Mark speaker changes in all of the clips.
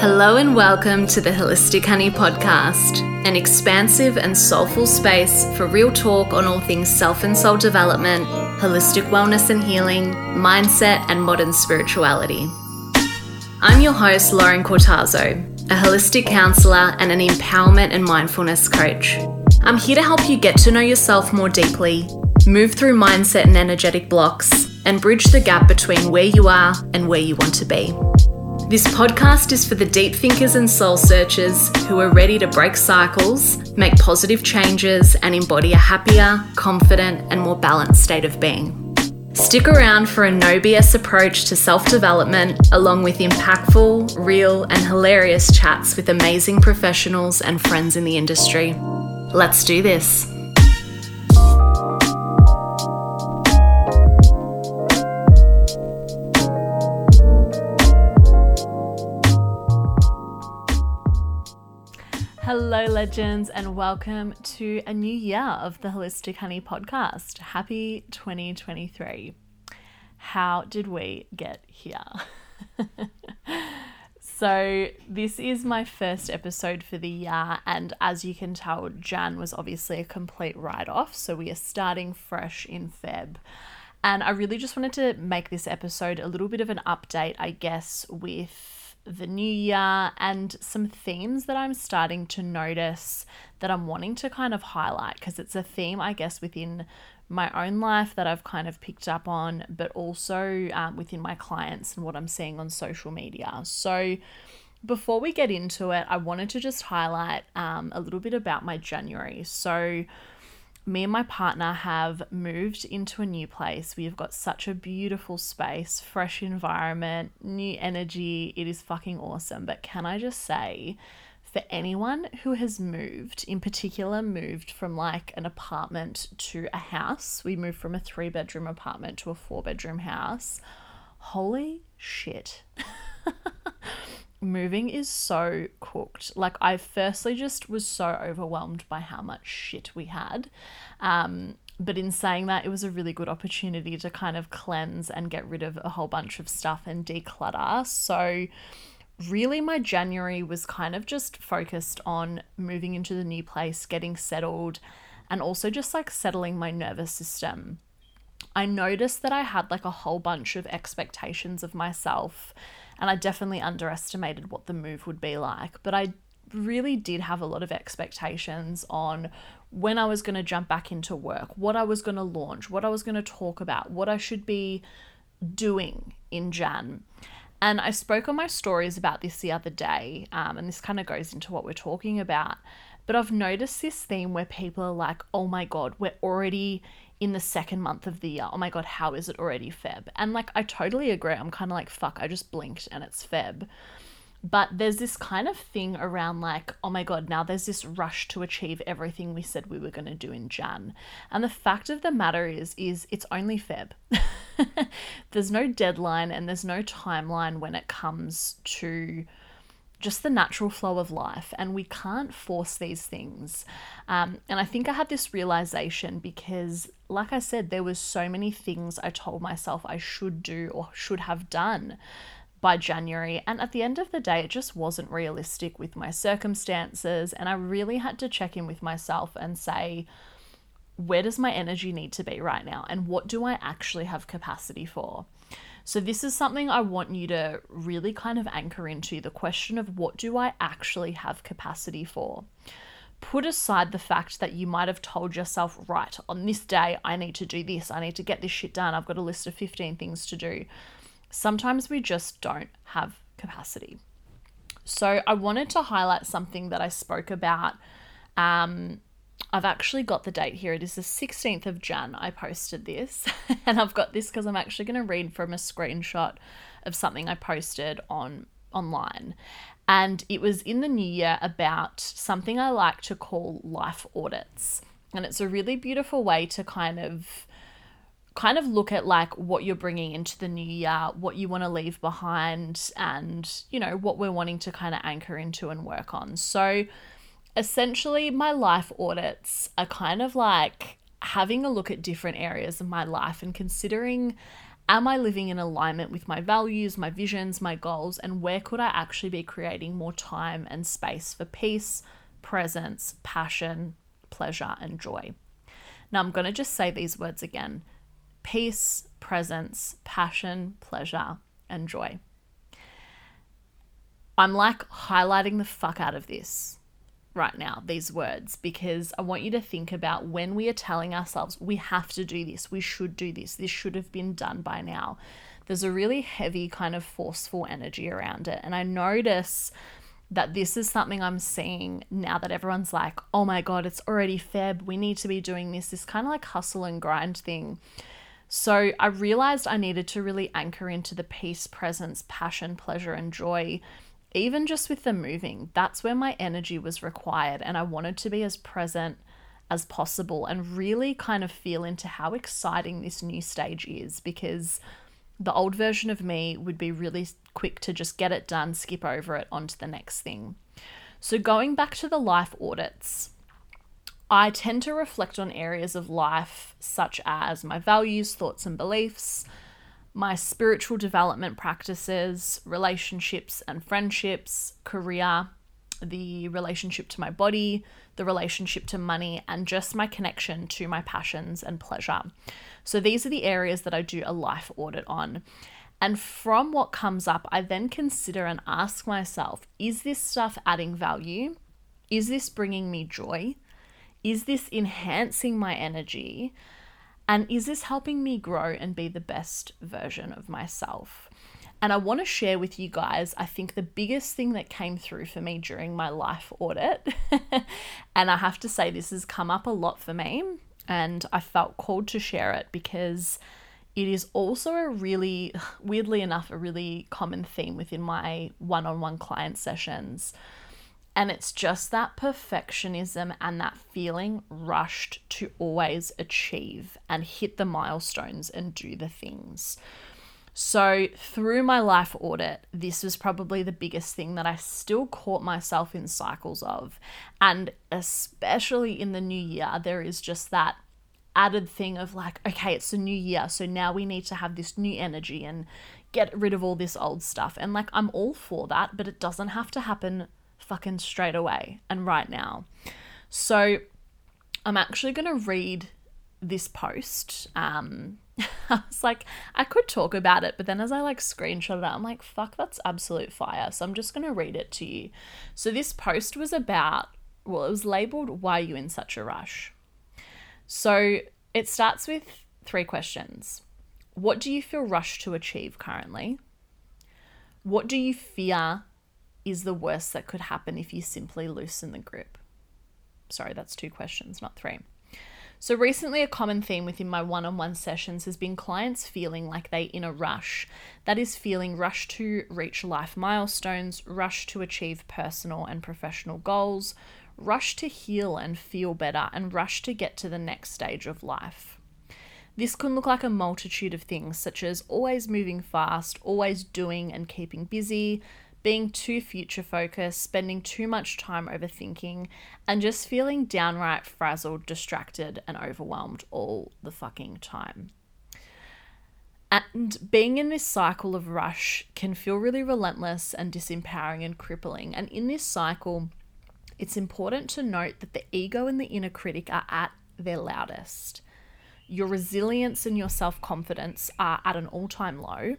Speaker 1: Hello and welcome to the Holistic Honey Podcast, an expansive and soulful space for real talk on all things self and soul development, holistic wellness and healing, mindset, and modern spirituality. I'm your host, Lauren Cortazo, a holistic counselor and an empowerment and mindfulness coach. I'm here to help you get to know yourself more deeply, move through mindset and energetic blocks, and bridge the gap between where you are and where you want to be. This podcast is for the deep thinkers and soul searchers who are ready to break cycles, make positive changes, and embody a happier, confident, and more balanced state of being. Stick around for a no BS approach to self development, along with impactful, real, and hilarious chats with amazing professionals and friends in the industry. Let's do this. Legends, and welcome to a new year of the Holistic Honey podcast. Happy 2023. How did we get here? so, this is my first episode for the year, and as you can tell, Jan was obviously a complete write off. So, we are starting fresh in Feb. And I really just wanted to make this episode a little bit of an update, I guess, with the new year and some themes that I'm starting to notice that I'm wanting to kind of highlight because it's a theme, I guess, within my own life that I've kind of picked up on, but also um, within my clients and what I'm seeing on social media. So, before we get into it, I wanted to just highlight um, a little bit about my January. So, me and my partner have moved into a new place. We have got such a beautiful space, fresh environment, new energy. It is fucking awesome. But can I just say, for anyone who has moved, in particular, moved from like an apartment to a house, we moved from a three bedroom apartment to a four bedroom house. Holy shit. moving is so cooked. Like I firstly just was so overwhelmed by how much shit we had. Um, but in saying that, it was a really good opportunity to kind of cleanse and get rid of a whole bunch of stuff and declutter. So really my January was kind of just focused on moving into the new place, getting settled, and also just like settling my nervous system. I noticed that I had like a whole bunch of expectations of myself and I definitely underestimated what the move would be like. But I really did have a lot of expectations on when I was going to jump back into work, what I was going to launch, what I was going to talk about, what I should be doing in Jan. And I spoke on my stories about this the other day, um, and this kind of goes into what we're talking about. But I've noticed this theme where people are like, oh my God, we're already in the second month of the year. Oh my God, how is it already Feb? And like, I totally agree. I'm kind of like, fuck, I just blinked and it's Feb. But there's this kind of thing around like, oh my God, now there's this rush to achieve everything we said we were going to do in Jan. And the fact of the matter is, is it's only Feb. there's no deadline and there's no timeline when it comes to just the natural flow of life, and we can't force these things. Um, and I think I had this realization because, like I said, there was so many things I told myself I should do or should have done by January. And at the end of the day, it just wasn't realistic with my circumstances. And I really had to check in with myself and say, where does my energy need to be right now? And what do I actually have capacity for? So, this is something I want you to really kind of anchor into the question of what do I actually have capacity for? Put aside the fact that you might have told yourself, right, on this day, I need to do this, I need to get this shit done, I've got a list of 15 things to do. Sometimes we just don't have capacity. So, I wanted to highlight something that I spoke about um, I've actually got the date here. It is the 16th of Jan. I posted this, and I've got this because I'm actually going to read from a screenshot of something I posted on online. And it was in the new year about something I like to call life audits. And it's a really beautiful way to kind of kind of look at like what you're bringing into the new year, what you want to leave behind and, you know, what we're wanting to kind of anchor into and work on. So, essentially, my life audits are kind of like having a look at different areas of my life and considering Am I living in alignment with my values, my visions, my goals, and where could I actually be creating more time and space for peace, presence, passion, pleasure, and joy? Now, I'm going to just say these words again peace, presence, passion, pleasure, and joy. I'm like highlighting the fuck out of this right now, these words, because I want you to think about when we are telling ourselves we have to do this, we should do this, this should have been done by now. There's a really heavy kind of forceful energy around it. And I notice that this is something I'm seeing now that everyone's like, oh my God, it's already Feb. We need to be doing this, this kind of like hustle and grind thing. So I realized I needed to really anchor into the peace, presence, passion, pleasure, and joy even just with the moving, that's where my energy was required. And I wanted to be as present as possible and really kind of feel into how exciting this new stage is because the old version of me would be really quick to just get it done, skip over it, onto the next thing. So, going back to the life audits, I tend to reflect on areas of life such as my values, thoughts, and beliefs my spiritual development practices, relationships and friendships, career, the relationship to my body, the relationship to money, and just my connection to my passions and pleasure. So these are the areas that I do a life audit on. And from what comes up, I then consider and ask myself is this stuff adding value? Is this bringing me joy? Is this enhancing my energy? And is this helping me grow and be the best version of myself? And I want to share with you guys, I think the biggest thing that came through for me during my life audit, and I have to say this has come up a lot for me, and I felt called to share it because it is also a really, weirdly enough, a really common theme within my one on one client sessions. And it's just that perfectionism and that feeling rushed to always achieve and hit the milestones and do the things. So, through my life audit, this was probably the biggest thing that I still caught myself in cycles of. And especially in the new year, there is just that added thing of like, okay, it's a new year. So now we need to have this new energy and get rid of all this old stuff. And like, I'm all for that, but it doesn't have to happen fucking straight away and right now. So I'm actually going to read this post. Um, I was like, I could talk about it, but then as I like screenshot it, I'm like, fuck, that's absolute fire. So I'm just going to read it to you. So this post was about, well, it was labeled, Why Are You in Such a Rush? So it starts with three questions What do you feel rushed to achieve currently? What do you fear is the worst that could happen if you simply loosen the grip? Sorry, that's two questions, not three. So, recently, a common theme within my one on one sessions has been clients feeling like they're in a rush. That is, feeling rushed to reach life milestones, rush to achieve personal and professional goals, rush to heal and feel better, and rush to get to the next stage of life. This can look like a multitude of things, such as always moving fast, always doing and keeping busy, being too future focused, spending too much time overthinking, and just feeling downright frazzled, distracted, and overwhelmed all the fucking time. And being in this cycle of rush can feel really relentless and disempowering and crippling. And in this cycle, it's important to note that the ego and the inner critic are at their loudest. Your resilience and your self confidence are at an all time low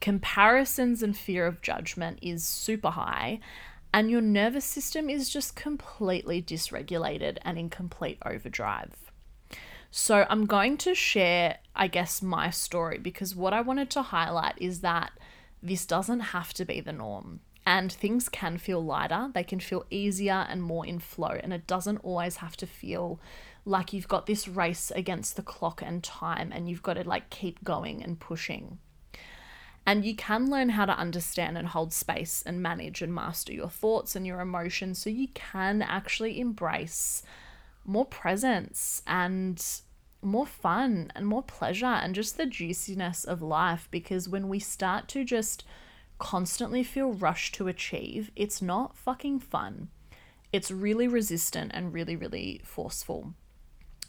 Speaker 1: comparisons and fear of judgment is super high, and your nervous system is just completely dysregulated and in complete overdrive. So, I'm going to share, I guess, my story because what I wanted to highlight is that this doesn't have to be the norm. And things can feel lighter, they can feel easier and more in flow. And it doesn't always have to feel like you've got this race against the clock and time and you've got to like keep going and pushing. And you can learn how to understand and hold space and manage and master your thoughts and your emotions so you can actually embrace more presence and more fun and more pleasure and just the juiciness of life. Because when we start to just constantly feel rushed to achieve, it's not fucking fun. It's really resistant and really, really forceful.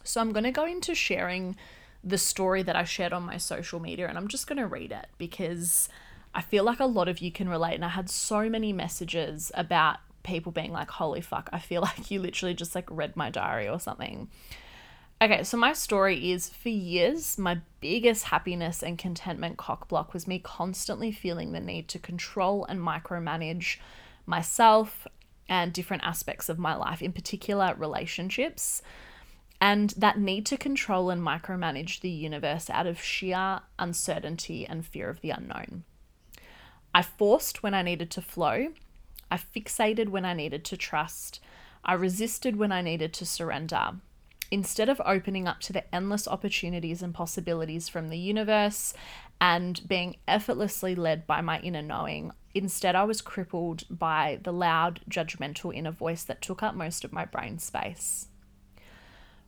Speaker 1: So I'm going to go into sharing the story that I shared on my social media, and I'm just going to read it because I feel like a lot of you can relate. And I had so many messages about people being like, holy fuck, I feel like you literally just like read my diary or something. Okay, so my story is for years, my biggest happiness and contentment cockblock was me constantly feeling the need to control and micromanage myself and different aspects of my life, in particular relationships. And that need to control and micromanage the universe out of sheer uncertainty and fear of the unknown. I forced when I needed to flow. I fixated when I needed to trust. I resisted when I needed to surrender. Instead of opening up to the endless opportunities and possibilities from the universe and being effortlessly led by my inner knowing, instead I was crippled by the loud, judgmental inner voice that took up most of my brain space.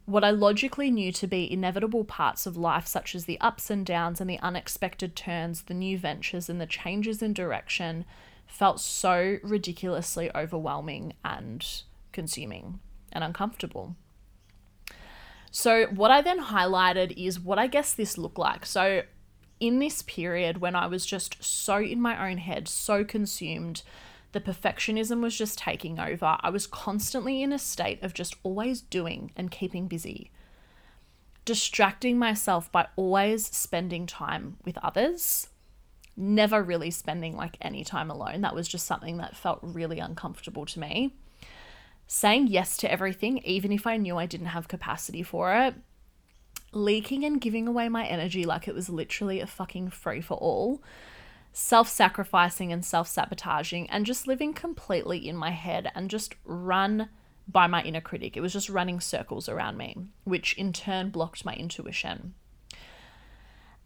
Speaker 1: What I logically knew to be inevitable parts of life, such as the ups and downs and the unexpected turns, the new ventures, and the changes in direction, felt so ridiculously overwhelming and consuming and uncomfortable. So, what I then highlighted is what I guess this looked like. So, in this period when I was just so in my own head, so consumed the perfectionism was just taking over. I was constantly in a state of just always doing and keeping busy, distracting myself by always spending time with others, never really spending like any time alone. That was just something that felt really uncomfortable to me. Saying yes to everything, even if I knew I didn't have capacity for it. Leaking and giving away my energy like it was literally a fucking free for all self sacrificing and self sabotaging, and just living completely in my head and just run by my inner critic. It was just running circles around me, which in turn blocked my intuition.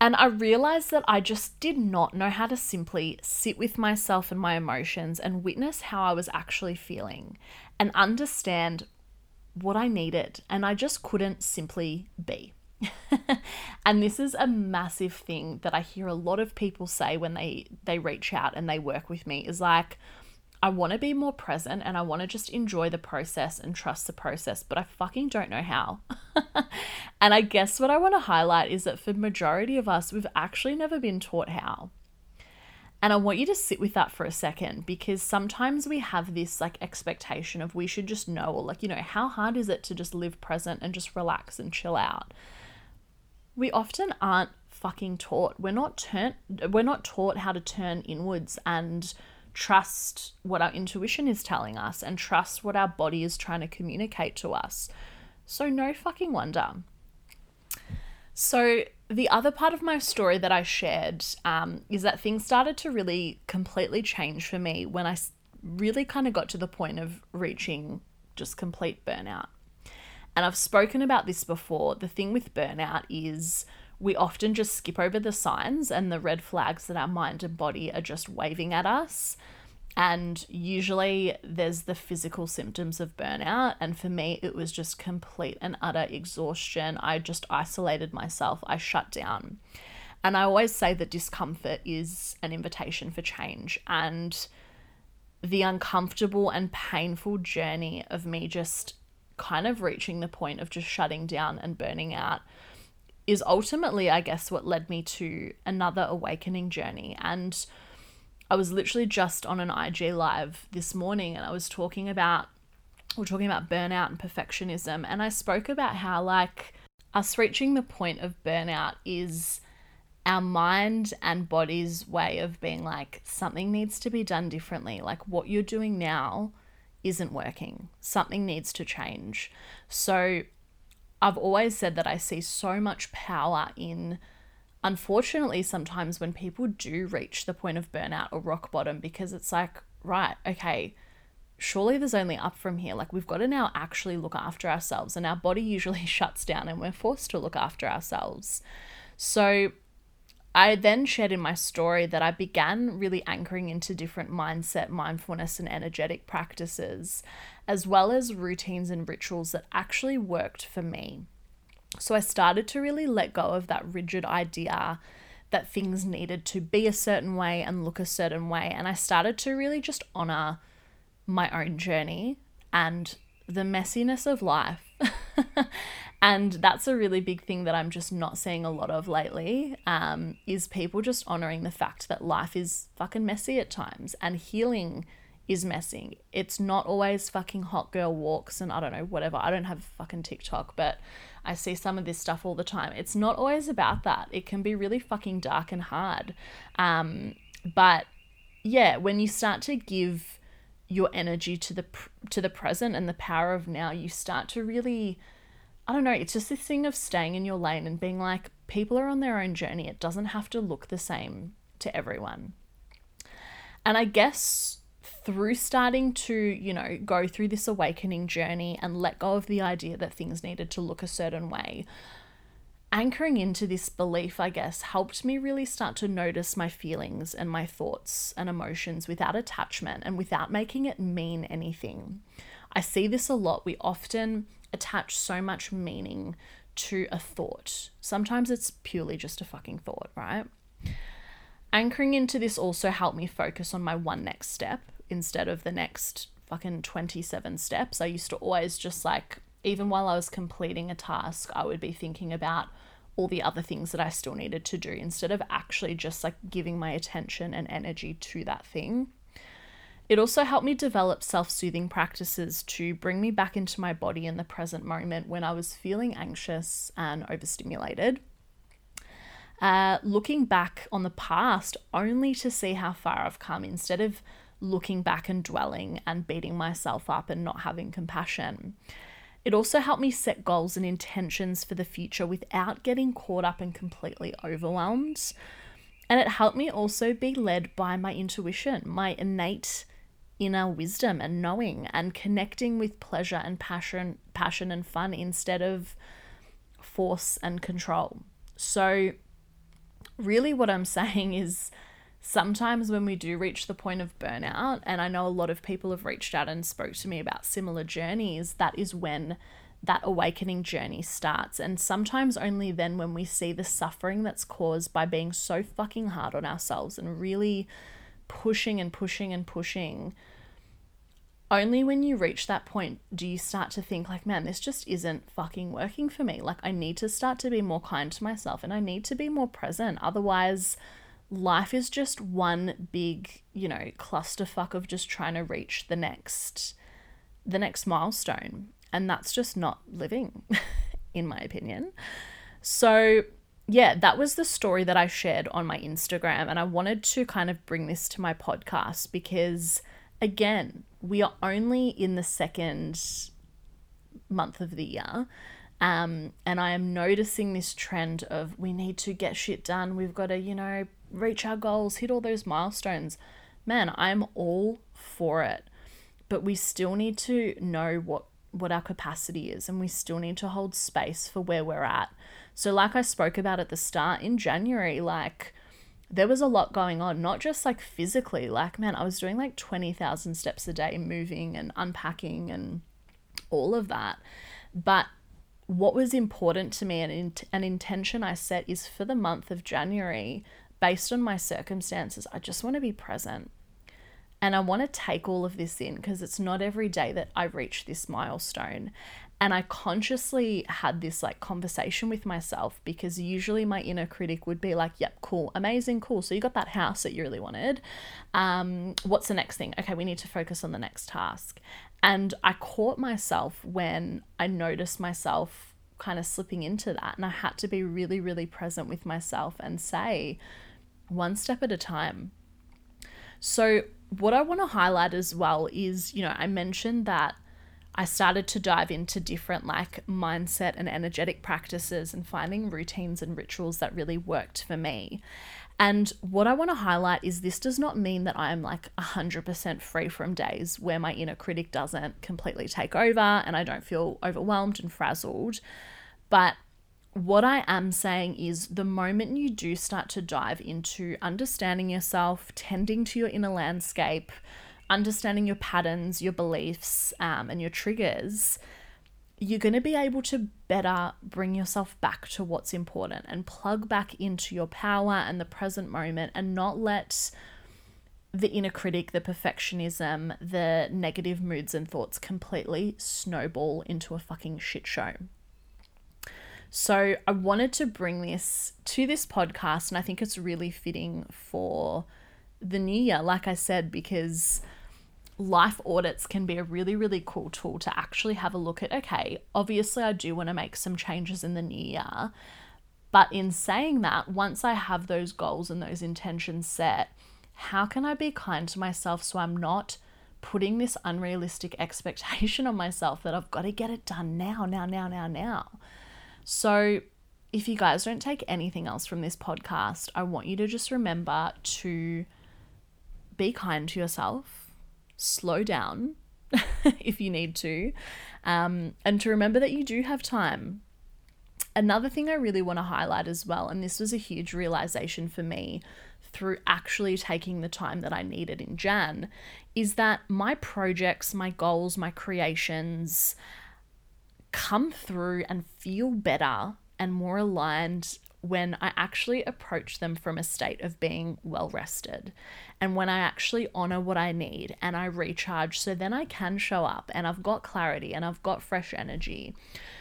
Speaker 1: And I realized that I just did not know how to simply sit with myself and my emotions and witness how I was actually feeling and understand what I needed. And I just couldn't simply be. and this is a massive thing that I hear a lot of people say when they they reach out and they work with me is like I want to be more present and I want to just enjoy the process and trust the process, but I fucking don't know how. and I guess what I want to highlight is that for majority of us, we've actually never been taught how. And I want you to sit with that for a second because sometimes we have this like expectation of we should just know, or like, you know, how hard is it to just live present and just relax and chill out? We often aren't fucking taught. We're not turned we're not taught how to turn inwards and trust what our intuition is telling us and trust what our body is trying to communicate to us. So no fucking wonder. So the other part of my story that I shared um, is that things started to really completely change for me when I really kind of got to the point of reaching just complete burnout. And I've spoken about this before. The thing with burnout is we often just skip over the signs and the red flags that our mind and body are just waving at us. And usually there's the physical symptoms of burnout. And for me, it was just complete and utter exhaustion. I just isolated myself, I shut down. And I always say that discomfort is an invitation for change. And the uncomfortable and painful journey of me just kind of reaching the point of just shutting down and burning out is ultimately, I guess, what led me to another awakening journey. And I was literally just on an IG live this morning and I was talking about, we're talking about burnout and perfectionism. And I spoke about how, like, us reaching the point of burnout is our mind and body's way of being like, something needs to be done differently. Like, what you're doing now isn't working. Something needs to change. So I've always said that I see so much power in, unfortunately, sometimes when people do reach the point of burnout or rock bottom, because it's like, right, okay, surely there's only up from here. Like we've got to now actually look after ourselves, and our body usually shuts down and we're forced to look after ourselves. So I then shared in my story that I began really anchoring into different mindset, mindfulness, and energetic practices, as well as routines and rituals that actually worked for me. So I started to really let go of that rigid idea that things needed to be a certain way and look a certain way. And I started to really just honor my own journey and the messiness of life. and that's a really big thing that I'm just not seeing a lot of lately um, is people just honoring the fact that life is fucking messy at times and healing is messy. It's not always fucking hot girl walks and I don't know, whatever. I don't have fucking TikTok, but I see some of this stuff all the time. It's not always about that. It can be really fucking dark and hard. Um, but yeah, when you start to give your energy to the to the present and the power of now, you start to really I don't know, it's just this thing of staying in your lane and being like people are on their own journey. It doesn't have to look the same to everyone. And I guess through starting to, you know, go through this awakening journey and let go of the idea that things needed to look a certain way, anchoring into this belief, I guess, helped me really start to notice my feelings and my thoughts and emotions without attachment and without making it mean anything. I see this a lot. We often attach so much meaning to a thought. Sometimes it's purely just a fucking thought, right? Anchoring into this also helped me focus on my one next step instead of the next fucking 27 steps. I used to always just like even while I was completing a task, I would be thinking about all the other things that I still needed to do instead of actually just like giving my attention and energy to that thing. It also helped me develop self soothing practices to bring me back into my body in the present moment when I was feeling anxious and overstimulated. Uh, looking back on the past only to see how far I've come instead of looking back and dwelling and beating myself up and not having compassion. It also helped me set goals and intentions for the future without getting caught up and completely overwhelmed. And it helped me also be led by my intuition, my innate inner wisdom and knowing and connecting with pleasure and passion passion and fun instead of force and control. So really what I'm saying is sometimes when we do reach the point of burnout, and I know a lot of people have reached out and spoke to me about similar journeys, that is when that awakening journey starts. And sometimes only then when we see the suffering that's caused by being so fucking hard on ourselves and really pushing and pushing and pushing. Only when you reach that point do you start to think, like, man, this just isn't fucking working for me. Like, I need to start to be more kind to myself and I need to be more present. Otherwise, life is just one big, you know, clusterfuck of just trying to reach the next the next milestone. And that's just not living, in my opinion. So, yeah, that was the story that I shared on my Instagram. And I wanted to kind of bring this to my podcast because, again, we are only in the second month of the year. Um, and I am noticing this trend of we need to get shit done. We've got to, you know, reach our goals, hit all those milestones. Man, I'm all for it. But we still need to know what what our capacity is and we still need to hold space for where we're at. So like I spoke about at the start in January, like there was a lot going on, not just like physically, like man, I was doing like 20,000 steps a day moving and unpacking and all of that. But what was important to me and an intention I set is for the month of January, based on my circumstances, I just want to be present. And I want to take all of this in because it's not every day that I reach this milestone. And I consciously had this like conversation with myself because usually my inner critic would be like, yep, cool, amazing, cool. So you got that house that you really wanted. Um, what's the next thing? Okay, we need to focus on the next task. And I caught myself when I noticed myself kind of slipping into that. And I had to be really, really present with myself and say, one step at a time. So, what I want to highlight as well is, you know, I mentioned that I started to dive into different like mindset and energetic practices and finding routines and rituals that really worked for me. And what I want to highlight is this does not mean that I am like 100% free from days where my inner critic doesn't completely take over and I don't feel overwhelmed and frazzled. But what I am saying is the moment you do start to dive into understanding yourself, tending to your inner landscape, understanding your patterns, your beliefs, um, and your triggers, you're going to be able to better bring yourself back to what's important and plug back into your power and the present moment and not let the inner critic, the perfectionism, the negative moods and thoughts completely snowball into a fucking shit show. So I wanted to bring this to this podcast, and I think it's really fitting for the new year, like I said, because life audits can be a really, really cool tool to actually have a look at. Okay, obviously, I do want to make some changes in the new year. But in saying that, once I have those goals and those intentions set, how can I be kind to myself so I'm not putting this unrealistic expectation on myself that I've got to get it done now, now, now, now, now? So, if you guys don't take anything else from this podcast, I want you to just remember to be kind to yourself, slow down if you need to, um, and to remember that you do have time. Another thing I really want to highlight as well, and this was a huge realization for me through actually taking the time that I needed in Jan, is that my projects, my goals, my creations, come through and feel better and more aligned when I actually approach them from a state of being well rested and when I actually honor what I need and I recharge so then I can show up and I've got clarity and I've got fresh energy.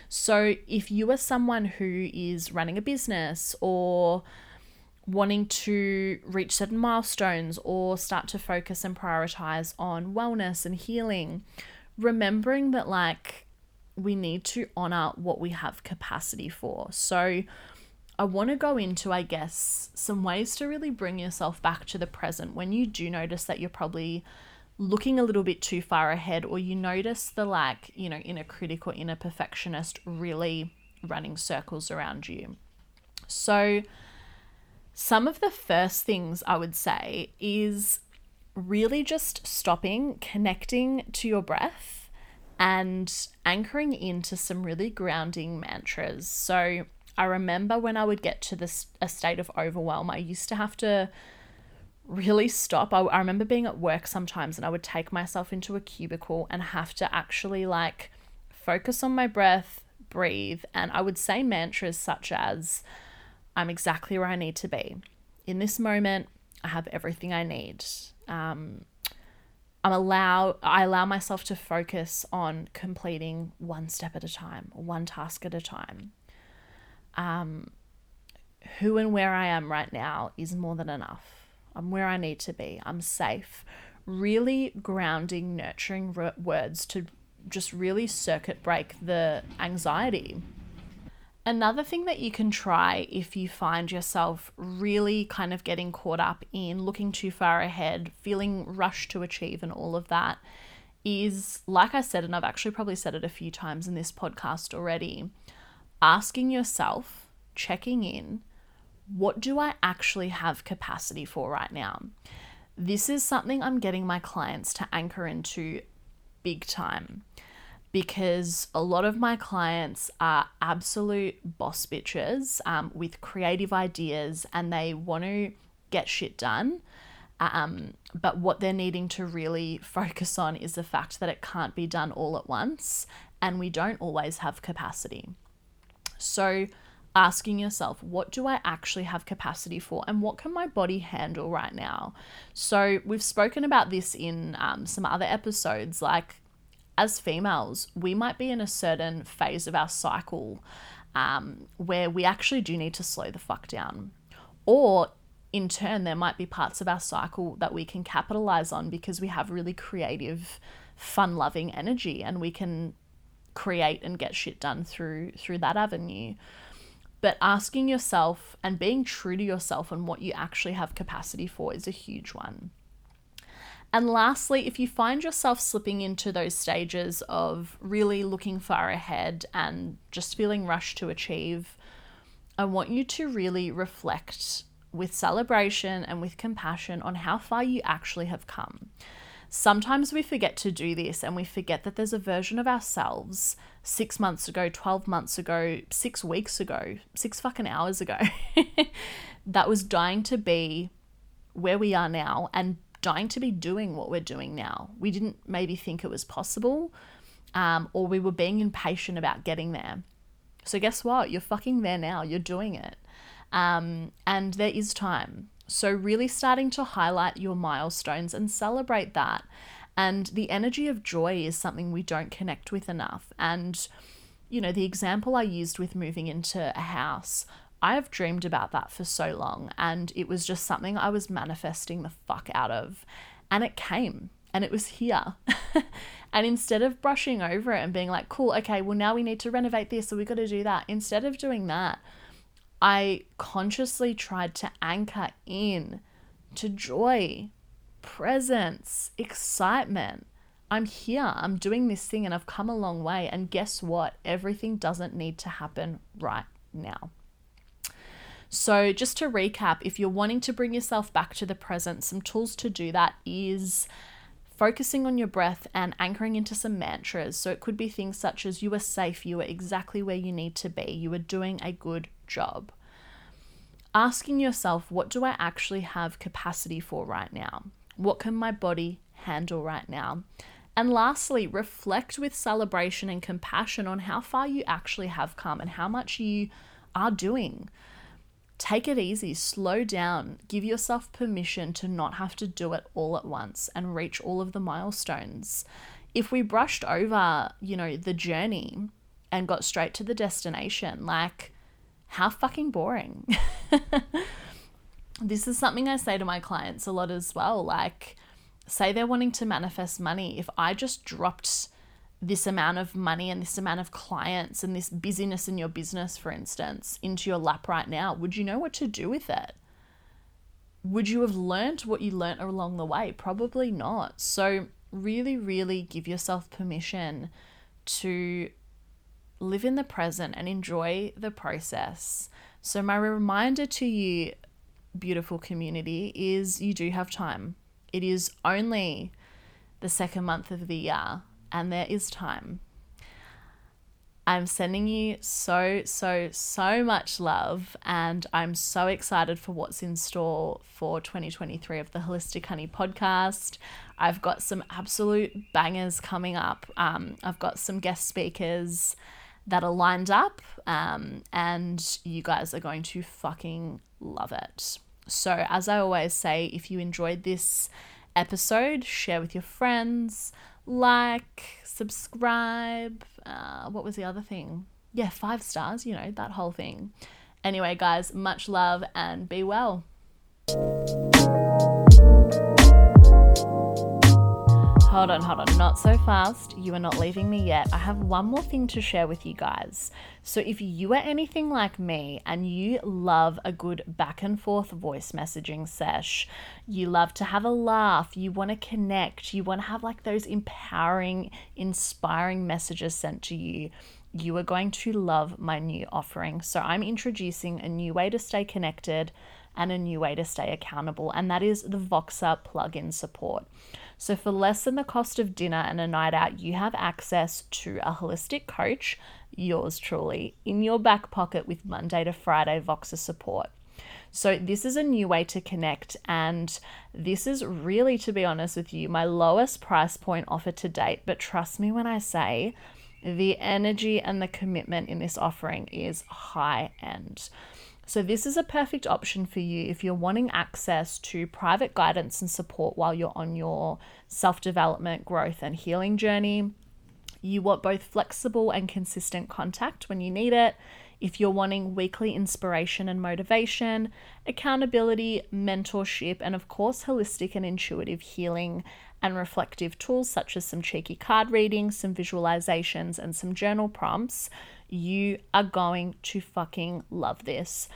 Speaker 1: So if you are someone who is running a business or wanting to reach certain milestones or start to focus and prioritize on wellness and healing, remembering that like we need to honor what we have capacity for. So, I want to go into, I guess, some ways to really bring yourself back to the present when you do notice that you're probably looking a little bit too far ahead, or you notice the like, you know, inner critic or inner perfectionist really running circles around you. So, some of the first things I would say is really just stopping, connecting to your breath and anchoring into some really grounding mantras. So I remember when I would get to this a state of overwhelm, I used to have to really stop. I, I remember being at work sometimes and I would take myself into a cubicle and have to actually like focus on my breath, breathe, and I would say mantras such as I'm exactly where I need to be. In this moment, I have everything I need. Um, I'm allow I allow myself to focus on completing one step at a time, one task at a time. Um, who and where I am right now is more than enough. I'm where I need to be. I'm safe. Really grounding, nurturing words to just really circuit break the anxiety Another thing that you can try if you find yourself really kind of getting caught up in looking too far ahead, feeling rushed to achieve, and all of that is, like I said, and I've actually probably said it a few times in this podcast already, asking yourself, checking in, what do I actually have capacity for right now? This is something I'm getting my clients to anchor into big time because a lot of my clients are absolute boss bitches um, with creative ideas and they want to get shit done. Um, but what they're needing to really focus on is the fact that it can't be done all at once and we don't always have capacity. So, asking yourself, what do I actually have capacity for and what can my body handle right now? So, we've spoken about this in um, some other episodes, like as females, we might be in a certain phase of our cycle um, where we actually do need to slow the fuck down. Or in turn, there might be parts of our cycle that we can capitalize on because we have really creative, fun loving energy and we can create and get shit done through through that avenue but asking yourself and being true to yourself and what you actually have capacity for is a huge one and lastly, if you find yourself slipping into those stages of really looking far ahead and just feeling rushed to achieve, I want you to really reflect with celebration and with compassion on how far you actually have come. Sometimes we forget to do this and we forget that there's a version of ourselves six months ago, 12 months ago, six weeks ago, six fucking hours ago that was dying to be where we are now and dying to be doing what we're doing now. We didn't maybe think it was possible, um, or we were being impatient about getting there. So, guess what? You're fucking there now. You're doing it. Um, and there is time. So, really starting to highlight your milestones and celebrate that. And the energy of joy is something we don't connect with enough. And, you know, the example I used with moving into a house, I have dreamed about that for so long. And it was just something I was manifesting the fuck out of. And it came and it was here. and instead of brushing over it and being like, cool, okay, well, now we need to renovate this, so we got to do that, instead of doing that, I consciously tried to anchor in to joy, presence, excitement. I'm here, I'm doing this thing, and I've come a long way. And guess what? Everything doesn't need to happen right now. So, just to recap, if you're wanting to bring yourself back to the present, some tools to do that is focusing on your breath and anchoring into some mantras. So, it could be things such as you are safe, you are exactly where you need to be, you are doing a good job. Asking yourself, what do I actually have capacity for right now? What can my body handle right now? And lastly, reflect with celebration and compassion on how far you actually have come and how much you are doing. Take it easy, slow down, give yourself permission to not have to do it all at once and reach all of the milestones. If we brushed over, you know, the journey and got straight to the destination, like, how fucking boring. this is something I say to my clients a lot as well. Like, say they're wanting to manifest money. If I just dropped this amount of money and this amount of clients and this busyness in your business, for instance, into your lap right now, would you know what to do with it? Would you have learned what you learnt along the way? Probably not. So, really, really give yourself permission to live in the present and enjoy the process. So, my reminder to you, beautiful community, is you do have time. It is only the second month of the year, and there is time. I'm sending you so, so, so much love, and I'm so excited for what's in store for 2023 of the Holistic Honey podcast. I've got some absolute bangers coming up. Um, I've got some guest speakers that are lined up, um, and you guys are going to fucking love it. So, as I always say, if you enjoyed this episode, share with your friends, like, subscribe. Uh, what was the other thing? Yeah, five stars, you know, that whole thing. Anyway, guys, much love and be well. Hold on, hold on, not so fast. You are not leaving me yet. I have one more thing to share with you guys. So, if you are anything like me and you love a good back and forth voice messaging sesh, you love to have a laugh, you want to connect, you want to have like those empowering, inspiring messages sent to you, you are going to love my new offering. So, I'm introducing a new way to stay connected and a new way to stay accountable, and that is the Voxer plugin support. So, for less than the cost of dinner and a night out, you have access to a holistic coach, yours truly, in your back pocket with Monday to Friday Voxer support. So, this is a new way to connect, and this is really, to be honest with you, my lowest price point offer to date. But trust me when I say the energy and the commitment in this offering is high end. So, this is a perfect option for you if you're wanting access to private guidance and support while you're on your self development, growth, and healing journey. You want both flexible and consistent contact when you need it. If you're wanting weekly inspiration and motivation, accountability, mentorship, and of course, holistic and intuitive healing and reflective tools such as some cheeky card readings, some visualizations, and some journal prompts, you are going to fucking love this.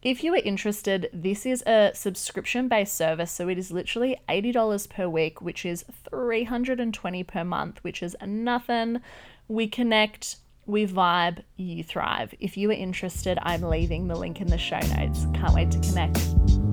Speaker 1: If you are interested, this is a subscription based service, so it is literally $80 per week, which is 320 per month, which is nothing. We connect, we vibe, you thrive. If you are interested, I'm leaving the link in the show notes. Can't wait to connect.